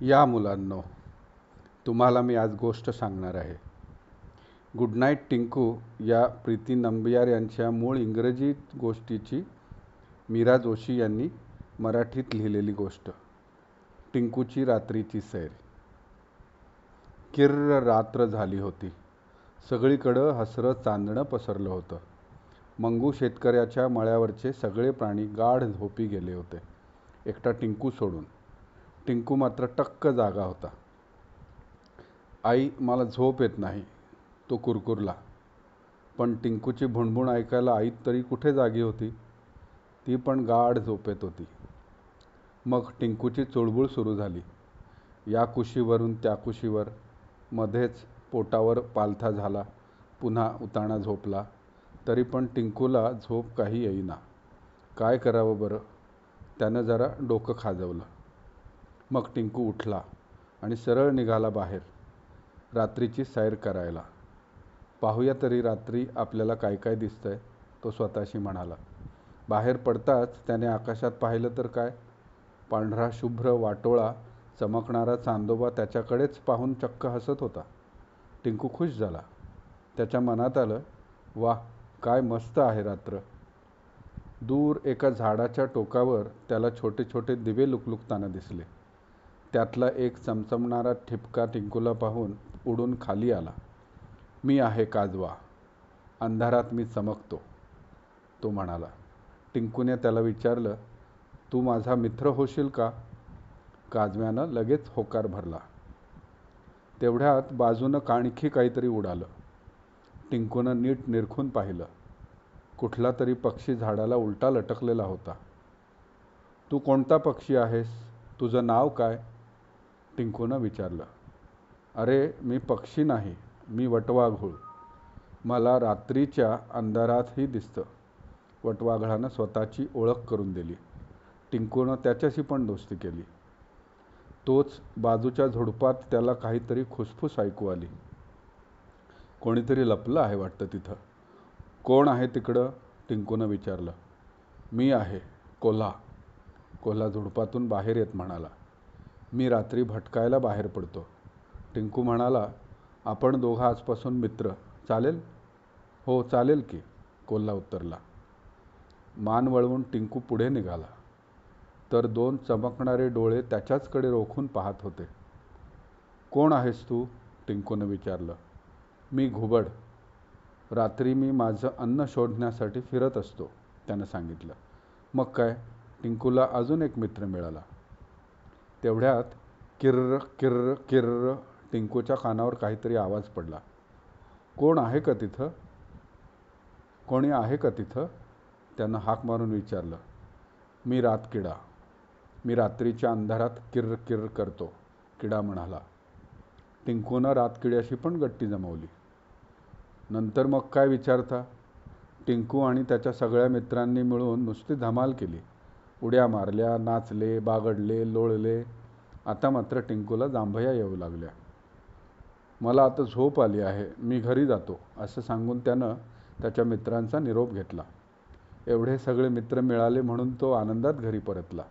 या मुलांनो तुम्हाला मी आज गोष्ट सांगणार आहे. गुड नाईट टिंकू या प्रीती नंबियार यांच्या मूळ इंग्रजी गोष्टीची मीरा जोशी यांनी मराठीत लिहिलेली गोष्ट टिंकूची रात्रीची सैर. किर्र रात्र झाली होती. सगळीकडं हसरं चांदणं पसरलं होतं. मंगू शेतकऱ्याच्या मळ्यावरचे सगळे प्राणी गाढ झोपी गेले होते. एकटा टिंकू सोडून. टिंकू मात्र टक्क जागा होता. आई मला झोप येत नाही. तो कुरकुरला. पण टिंकूची भुणभुण ऐकायला आई तरी कुठे जागी होती? ती पण गाढ झोपेत होती. मग टिंकूची चुळबुळ सुरू झाली. या कुशीवरून त्या कुशीवर. मध्येच पोटावर पालथा झाला. पुन्हा उताणा झोपला. तरी पण टिंकूला झोप काही येईना. काय करावं बरं? त्यानं जरा डोकं खाजवलं. मग टिंकू उठला आणि सरळ निघाला बाहेर रात्रीची सैर करायला. पाहूया तरी रात्री आपल्याला काय काय दिसतंय तो स्वतःशी म्हणाला. बाहेर पडताच त्याने आकाशात पाहिलं तर काय? पांढरा शुभ्र वाटोळा चमकणारा चांदोबा त्याच्याकडेच पाहून चक्क हसत होता. टिंकू खुश झाला. त्याच्या मनात आलं वा काय मस्त आहे रात्र. दूर एका झाडाच्या टोकावर त्याला छोटे छोटे दिवे लुकलुकताना दिसले. त्यातला एक चमचमणारा ठिपका टिंकूला पाहून उडून खाली आला. मी आहे काजवा. अंधारात मी चमकतो. तो म्हणाला. टिंकूने त्याला विचारलं तू माझा मित्र होशील का? काजव्यानं लगेच होकार भरला. तेवढ्यात बाजूनं काणखी काहीतरी उडालं. टिंकूनं नीट निरखून पाहिलं. कुठला तरी पक्षी झाडाला उलटा लटकलेला होता. तू कोणता पक्षी आहेस? तुझं नाव काय? टिंकूनं विचारलं अरे मी पक्षी नाही मी वटवाघूळ. मला रात्रीच्या अंधारातही दिसतं. वटवाघळानं स्वतःची ओळख करून दिली. टिंकूनं त्याच्याशी पण दोस्ती केली. तोच बाजूच्या झुडपात त्याला काहीतरी खुसफुस ऐकू आली. कोणीतरी लपलं आहे वाटतं तिथं. कोण आहे तिकडं? टिंकूनं विचारलं. मी आहे कोल्हा. कोल्हा झुडपातून बाहेर येत म्हणाला. मी रात्री भटकायला बाहेर पडतो. टिंकू म्हणाला आपण दोघं आजपासून मित्र. चालेल? हो चालेल की कोल्हा उत्तरला. मान वळवून टिंकू पुढे निघाला. तर दोन चमकणारे डोळे त्याच्याचकडे रोखून पाहत होते. कोण आहेस तू? टिंकूनं विचारलं. मी घुबड. रात्री मी माझं अन्न शोधण्यासाठी फिरत असतो त्यानं सांगितलं. मग काय? टिंकूला अजून एक मित्र मिळाला. तेवढ्यात किर्र किर्र किर्र टिंकूच्या कानावर काहीतरी आवाज पडला. कोण आहे का तिथं? कोणी आहे का तिथं? त्यानं हाक मारून विचारलं. मी रातकिडा. मी रात्रीच्या अंधारात किर्र किर्र करतो किडा म्हणाला. टिंकूनं रातकिड्याशी पण गट्टी जमवली. नंतर मग काय विचारता? टिंकू आणि त्याच्या सगळ्या मित्रांनी मिळून नुसती धमाल केली. उड्या मारल्या नाचले बागडले लोळले. आता मात्र टिंकूला जांभया येऊ लागल्या. मला आता झोप आली आहे मी घरी जातो असं सांगून त्यानं त्याच्या मित्रांचा निरोप घेतला. एवढे सगळे मित्र मिळाले म्हणून तो आनंदात घरी परतला.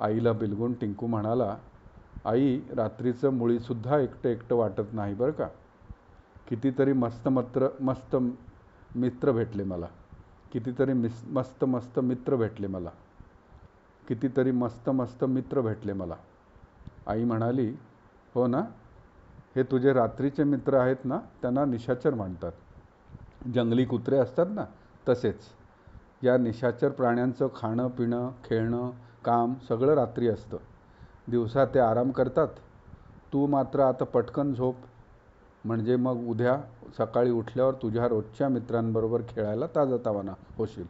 आईला बिलगून टिंकू म्हणाला आई रात्रीचं मुळीसुद्धा एकटं एकटं वाटत नाही बरं का? कितीतरी मस्त मत्र मस्त मित्र भेटले मला. कितीतरी मिस मस्त मस्त मित्र भेटले मला. कितीतरी मस्त मस्त मित्र भेटले मला. आई म्हणाली हो ना हे तुझे रात्रीचे मित्र आहेत ना त्यांना निशाचर म्हणतात जंगली कुत्रे असतात ना तसेच. या निशाचर प्राण्यांचं खाणं पिणं खेळणं काम सगळं रात्री असतं. दिवसा ते आराम करतात. तू मात्र आता पटकन झोप. म्हणजे मग उद्या सकाळी उठल्यावर तुझ्या रोजच्या मित्रांबरोबर खेळायला ताजातावाना होशील.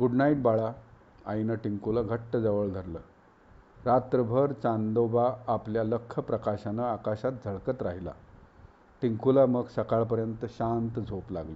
गुड नाईट बाळा. आईनं टिंकूला घट्ट जवळ धरलं. रात्रभर चांदोबा आपल्या लख प्रकाशानं आकाशात झळकत राहिला. टिंकूला मग सकाळपर्यंत शांत झोप लागली.